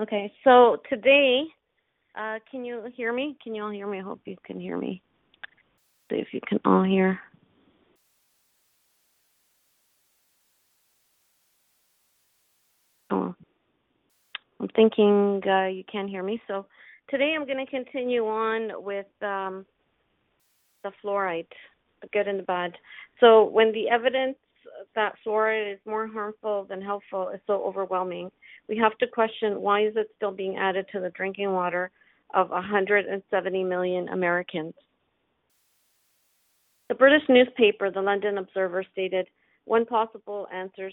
Okay, so today, uh, can you hear me? Can you all hear me? I hope you can hear me. See if you can all hear. Oh, I'm thinking uh, you can't hear me. So today I'm going to continue on with um, the fluoride, the good and the bad. So when the evidence that fluoride is more harmful than helpful is so overwhelming, we have to question why is it still being added to the drinking water of 170 million Americans. The British newspaper, the London Observer, stated one possible answer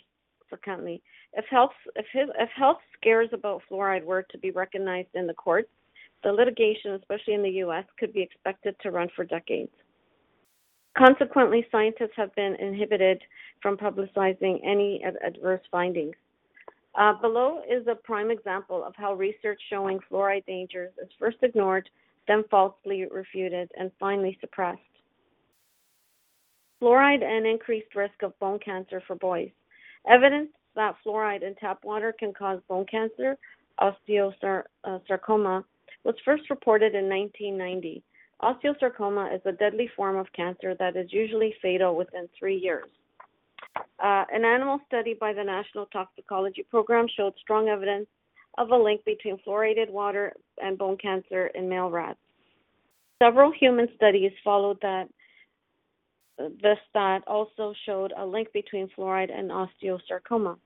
for Cuntley. If health, if, his, if health scares about fluoride were to be recognized in the courts, the litigation, especially in the U.S., could be expected to run for decades. Consequently, scientists have been inhibited from publicizing any ad- adverse findings. Uh, below is a prime example of how research showing fluoride dangers is first ignored, then falsely refuted, and finally suppressed. Fluoride and increased risk of bone cancer for boys. Evidence that fluoride in tap water can cause bone cancer, osteosarcoma, was first reported in 1990. Osteosarcoma is a deadly form of cancer that is usually fatal within three years. Uh, an animal study by the National Toxicology Program showed strong evidence of a link between fluoridated water and bone cancer in male rats. Several human studies followed that this that also showed a link between fluoride and osteosarcoma.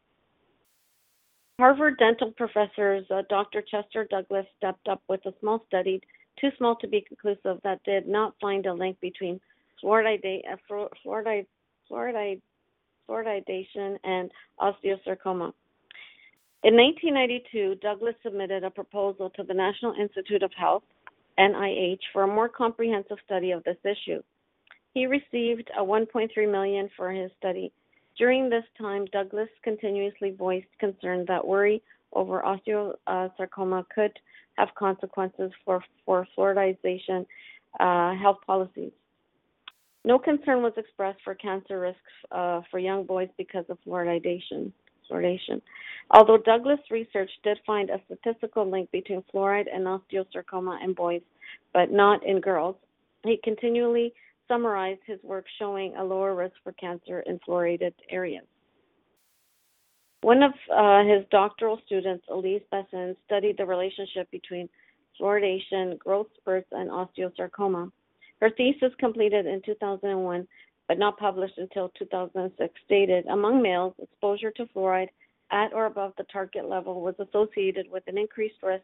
Harvard dental professors uh, Dr. Chester Douglas stepped up with a small study, too small to be conclusive, that did not find a link between uh, fluoridation and osteosarcoma. In 1992, Douglas submitted a proposal to the National Institute of Health, NIH, for a more comprehensive study of this issue. He received a 1.3 million for his study. During this time, Douglas continuously voiced concern that worry over osteosarcoma could have consequences for, for fluoridization uh, health policies. No concern was expressed for cancer risks uh, for young boys because of fluoridation. Fluoridation. Although Douglas research did find a statistical link between fluoride and osteosarcoma in boys, but not in girls, he continually summarized his work showing a lower risk for cancer in fluoridated areas. One of uh, his doctoral students, Elise Bassin, studied the relationship between fluoridation, growth spurts, and osteosarcoma. Her thesis, completed in 2001 but not published until 2006, stated among males, exposure to fluoride at or above the target level was associated with an increased risk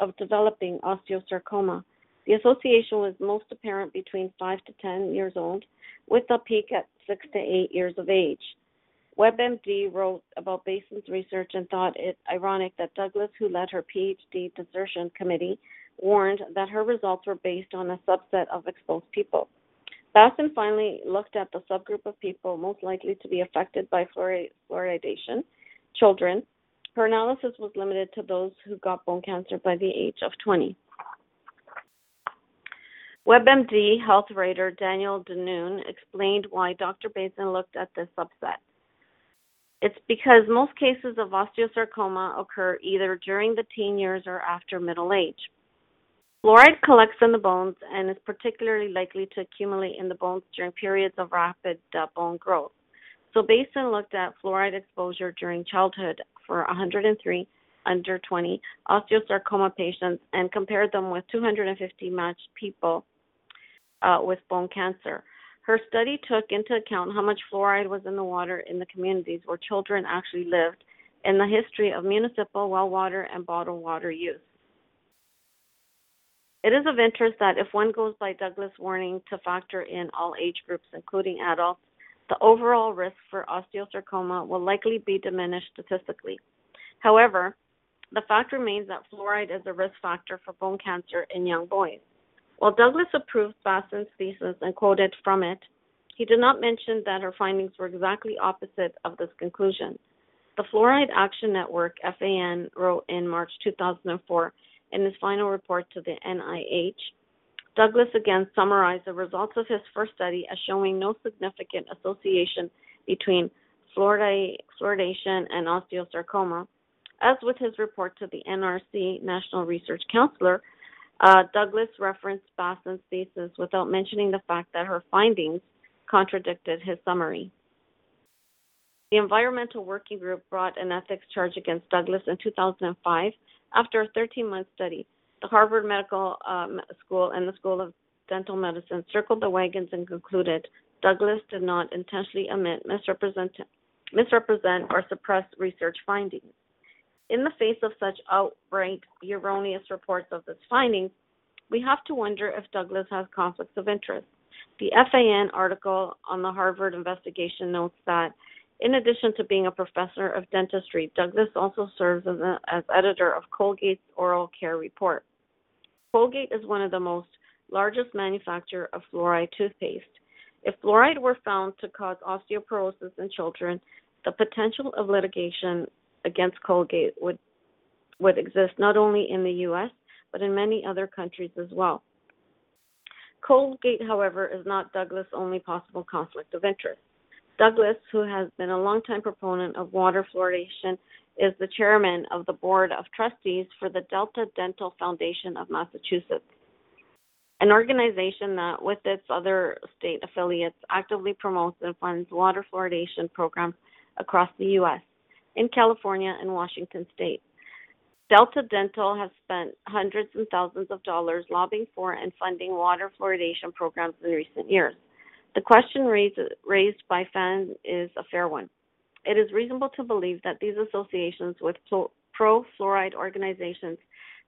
of developing osteosarcoma. The association was most apparent between 5 to 10 years old, with a peak at 6 to 8 years of age. WebMD wrote about Bassin's research and thought it ironic that Douglas, who led her PhD desertion committee, warned that her results were based on a subset of exposed people. Bassin finally looked at the subgroup of people most likely to be affected by fluoridation, children. Her analysis was limited to those who got bone cancer by the age of 20. WebMD health writer Daniel Denoon explained why Dr. Bassin looked at this subset. It's because most cases of osteosarcoma occur either during the teen years or after middle age. Fluoride collects in the bones and is particularly likely to accumulate in the bones during periods of rapid uh, bone growth. So Bassin looked at fluoride exposure during childhood for 103 under 20 osteosarcoma patients and compared them with 250 matched people uh, with bone cancer. Her study took into account how much fluoride was in the water in the communities where children actually lived and the history of municipal well water and bottled water use. It is of interest that if one goes by Douglas' warning to factor in all age groups, including adults, the overall risk for osteosarcoma will likely be diminished statistically. However, the fact remains that fluoride is a risk factor for bone cancer in young boys. While Douglas approved Bassin's thesis and quoted from it, he did not mention that her findings were exactly opposite of this conclusion. The Fluoride Action Network, FAN, wrote in March 2004 in his final report to the NIH. Douglas again summarized the results of his first study as showing no significant association between fluoridation and osteosarcoma. As with his report to the NRC, National Research Counselor, uh, Douglas referenced Bassin's thesis without mentioning the fact that her findings contradicted his summary. The Environmental Working Group brought an ethics charge against Douglas in 2005 after a 13 month study. The Harvard Medical um, School and the School of Dental Medicine circled the wagons and concluded Douglas did not intentionally omit, misrepresent, misrepresent or suppress research findings. In the face of such outright erroneous reports of its findings, we have to wonder if Douglas has conflicts of interest. The FAN article on the Harvard investigation notes that, in addition to being a professor of dentistry, Douglas also serves as, a, as editor of Colgate's Oral Care Report. Colgate is one of the most largest manufacturer of fluoride toothpaste. If fluoride were found to cause osteoporosis in children, the potential of litigation against Colgate would would exist not only in the US but in many other countries as well. Colgate, however, is not Douglas' only possible conflict of interest. Douglas, who has been a longtime proponent of water fluoridation, is the chairman of the board of trustees for the Delta Dental Foundation of Massachusetts, an organization that, with its other state affiliates, actively promotes and funds water fluoridation programs across the U.S., in California and Washington state. Delta Dental has spent hundreds and thousands of dollars lobbying for and funding water fluoridation programs in recent years. The question raised, raised by fans is a fair one. It is reasonable to believe that these associations with pro fluoride organizations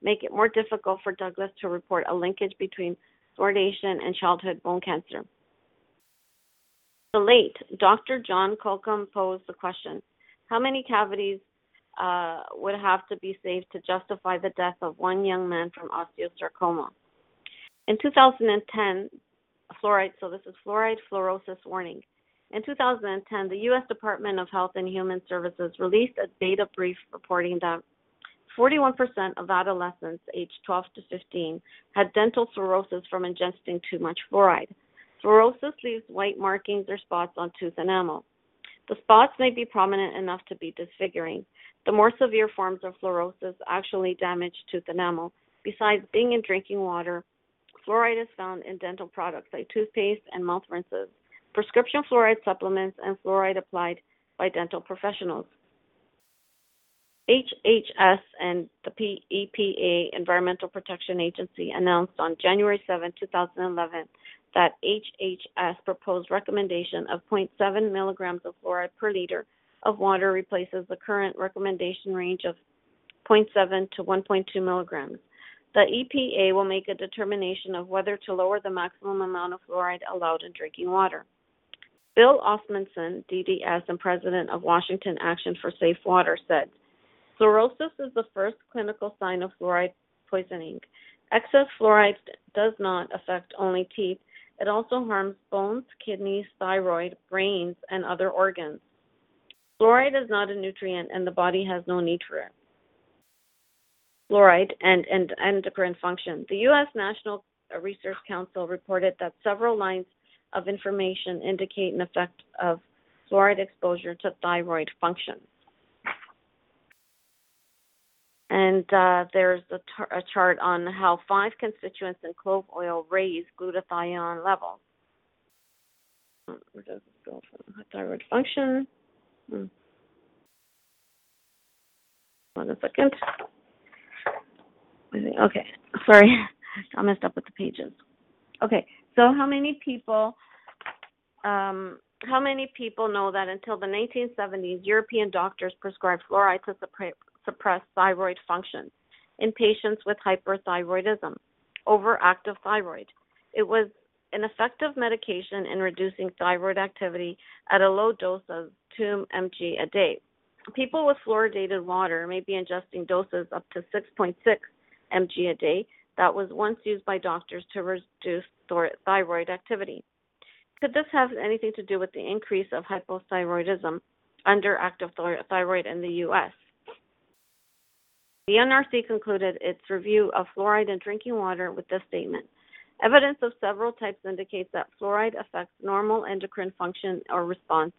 make it more difficult for Douglas to report a linkage between fluoridation and childhood bone cancer. The late Dr. John Colcom posed the question How many cavities uh, would have to be saved to justify the death of one young man from osteosarcoma. In 2010, fluoride, so this is fluoride fluorosis warning. In 2010, the U.S. Department of Health and Human Services released a data brief reporting that 41% of adolescents aged 12 to 15 had dental fluorosis from ingesting too much fluoride. Fluorosis leaves white markings or spots on tooth enamel. The spots may be prominent enough to be disfiguring. The more severe forms of fluorosis actually damage tooth enamel. Besides being in drinking water, fluoride is found in dental products like toothpaste and mouth rinses, prescription fluoride supplements, and fluoride applied by dental professionals. HHS and the EPA, Environmental Protection Agency, announced on January 7, 2011, that HHS proposed recommendation of 0.7 milligrams of fluoride per liter of water replaces the current recommendation range of 0.7 to 1.2 milligrams. The EPA will make a determination of whether to lower the maximum amount of fluoride allowed in drinking water. Bill Osmundson, DDS and president of Washington Action for Safe Water, said, Fluorosis is the first clinical sign of fluoride poisoning. Excess fluoride does not affect only teeth, it also harms bones, kidneys, thyroid, brains, and other organs. Fluoride is not a nutrient and the body has no need for it. Fluoride and, and endocrine function. The U.S. National Research Council reported that several lines of information indicate an effect of fluoride exposure to thyroid function. And uh, there's a, chart on how five constituents in clove oil raise glutathione levels. From? Thyroid function. Hmm. One second. Okay, sorry, I messed up with the pages. Okay, so how many people? Um, how many people know that until the 1970s, European doctors prescribed fluoride to suppress thyroid function in patients with hyperthyroidism? overactive thyroid. It was an effective medication in reducing thyroid activity at a low dose of 2 mg a day. People with fluoridated water may be ingesting doses up to 6.6 mg a day. That was once used by doctors to reduce thyroid activity. Could this have anything to do with the increase of hypothyroidism under active thyroid in the U.S.? The NRC concluded its review of fluoride in drinking water with this statement. Evidence of several types indicates that fluoride affects normal endocrine function or response.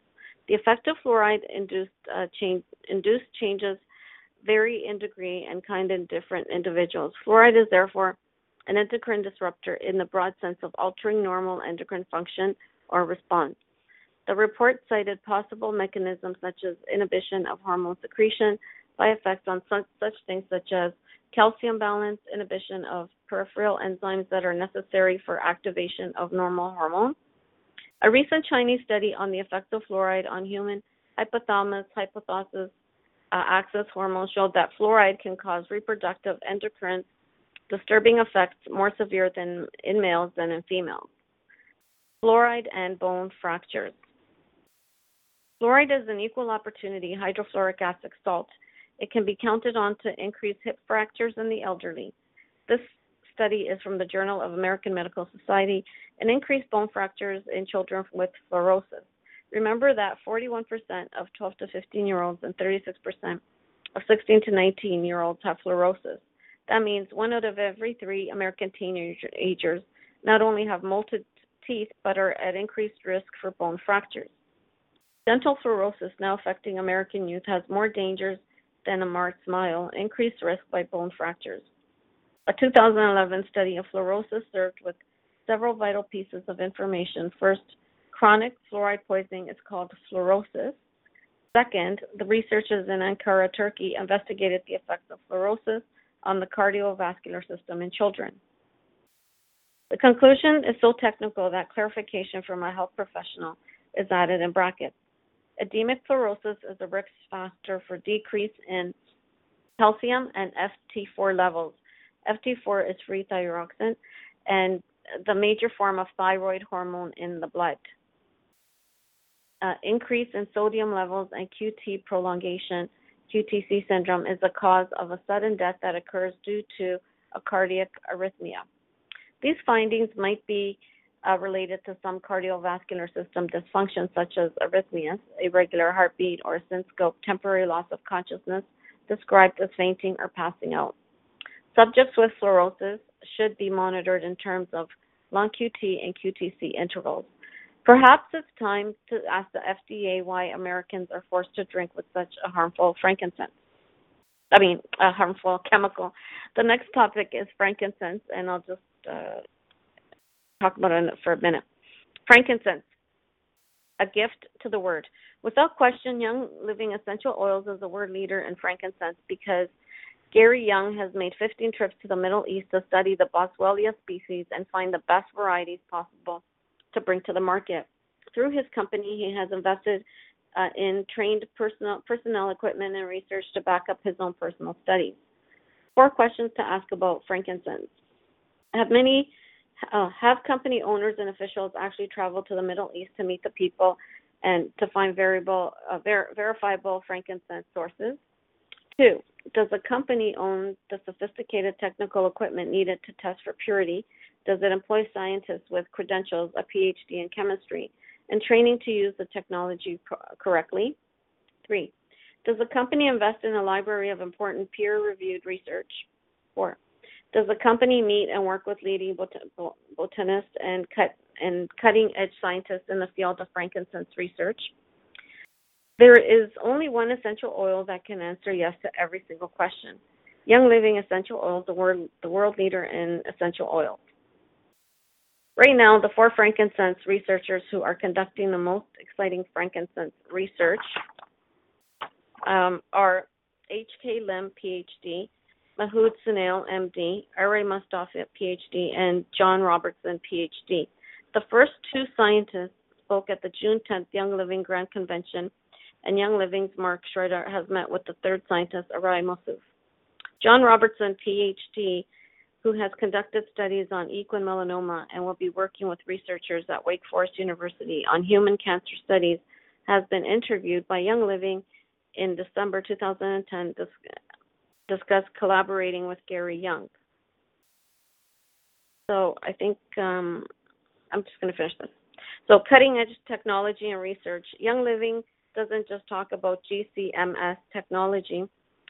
The effect of fluoride induced, uh, change, induced changes vary in degree and kind in different individuals. Fluoride is therefore an endocrine disruptor in the broad sense of altering normal endocrine function or response. The report cited possible mechanisms such as inhibition of hormone secretion by effects on such, such things such as calcium balance, inhibition of peripheral enzymes that are necessary for activation of normal hormones. A recent Chinese study on the effects of fluoride on human hypothalamus hypophysis uh, axis hormone showed that fluoride can cause reproductive endocrine disturbing effects more severe than in males than in females. Fluoride and bone fractures. Fluoride is an equal opportunity hydrofluoric acid salt it can be counted on to increase hip fractures in the elderly. This study is from the Journal of American Medical Society and increased bone fractures in children with fluorosis. Remember that 41% of 12 to 15 year olds and 36% of 16 to 19 year olds have fluorosis. That means one out of every three American teenagers not only have molted teeth but are at increased risk for bone fractures. Dental fluorosis, now affecting American youth, has more dangers than a marked smile, increased risk by bone fractures. A 2011 study of fluorosis served with several vital pieces of information. First, chronic fluoride poisoning is called fluorosis. Second, the researchers in Ankara, Turkey investigated the effects of fluorosis on the cardiovascular system in children. The conclusion is so technical that clarification from a health professional is added in brackets. Edemic fluorosis is a risk factor for decrease in calcium and FT4 levels. FT4 is free thyroxine and the major form of thyroid hormone in the blood. Uh, increase in sodium levels and QT prolongation, QTC syndrome, is the cause of a sudden death that occurs due to a cardiac arrhythmia. These findings might be uh, related to some cardiovascular system dysfunction, such as arrhythmias, irregular heartbeat, or syncope, temporary loss of consciousness, described as fainting or passing out. Subjects with fluorosis should be monitored in terms of long QT and QTC intervals. Perhaps it's time to ask the FDA why Americans are forced to drink with such a harmful frankincense. I mean, a harmful chemical. The next topic is frankincense, and I'll just uh, talk about it for a minute. Frankincense, a gift to the word. Without question, Young Living Essential Oils is the word leader in frankincense because Gary Young has made 15 trips to the Middle East to study the Boswellia species and find the best varieties possible to bring to the market. Through his company, he has invested uh, in trained personnel, personnel equipment and research to back up his own personal studies. Four questions to ask about frankincense. Have many uh, have company owners and officials actually travel to the Middle East to meet the people and to find variable, uh, ver- verifiable frankincense sources. Two, does the company own the sophisticated technical equipment needed to test for purity? Does it employ scientists with credentials, a PhD in chemistry, and training to use the technology pro- correctly? Three, does the company invest in a library of important peer reviewed research? Four, does the company meet and work with leading bot- botanists and cut and cutting edge scientists in the field of frankincense research? There is only one essential oil that can answer yes to every single question. Young Living Essential Oils, the world, the world leader in essential oils. Right now, the four frankincense researchers who are conducting the most exciting frankincense research um, are H.K. Lin, PhD, Mahood Sunil, MD, R.A. Mustafa, PhD, and John Robertson, PhD. The first two scientists spoke at the June 10th Young Living Grand Convention, and Young Living's Mark Schroeder has met with the third scientist, Arai Mosuf. John Robertson, PhD, who has conducted studies on equine melanoma and will be working with researchers at Wake Forest University on human cancer studies, has been interviewed by Young Living in December 2010 discuss collaborating with Gary Young. So I think um, I'm just going to finish this. So cutting edge technology and research. Young Living doesn't just talk about GCMS technology.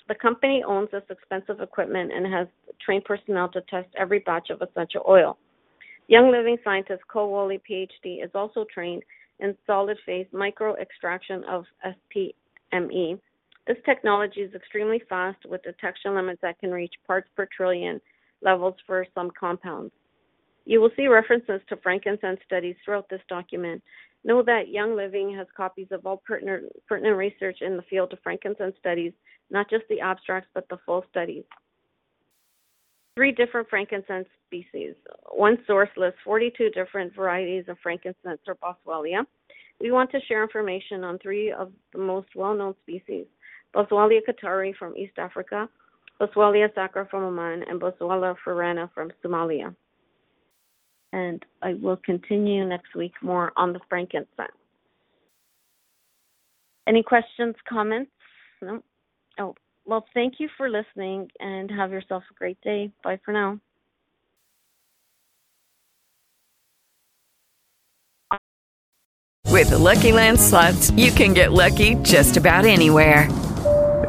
The company owns this expensive equipment and has trained personnel to test every batch of essential oil. Young Living scientist Cole Woolley, PhD, is also trained in solid phase micro extraction of SPME. This technology is extremely fast with detection limits that can reach parts per trillion levels for some compounds. You will see references to frankincense studies throughout this document. Know that Young Living has copies of all pertinent, research in the field of frankincense studies, not just the abstracts, but the full studies. Three different frankincense species. One source lists 42 different varieties of frankincense or boswellia. We want to share information on three of the most well known species Boswellia carterii from East Africa, Boswellia sacra from Oman, and Boswellia frereana from Somalia and I will continue next week more on the frankincense. Any questions, comments? No? Oh, well, thank you for listening and have yourself a great day. Bye for now. With the Lucky Land slots, you can get lucky just about anywhere.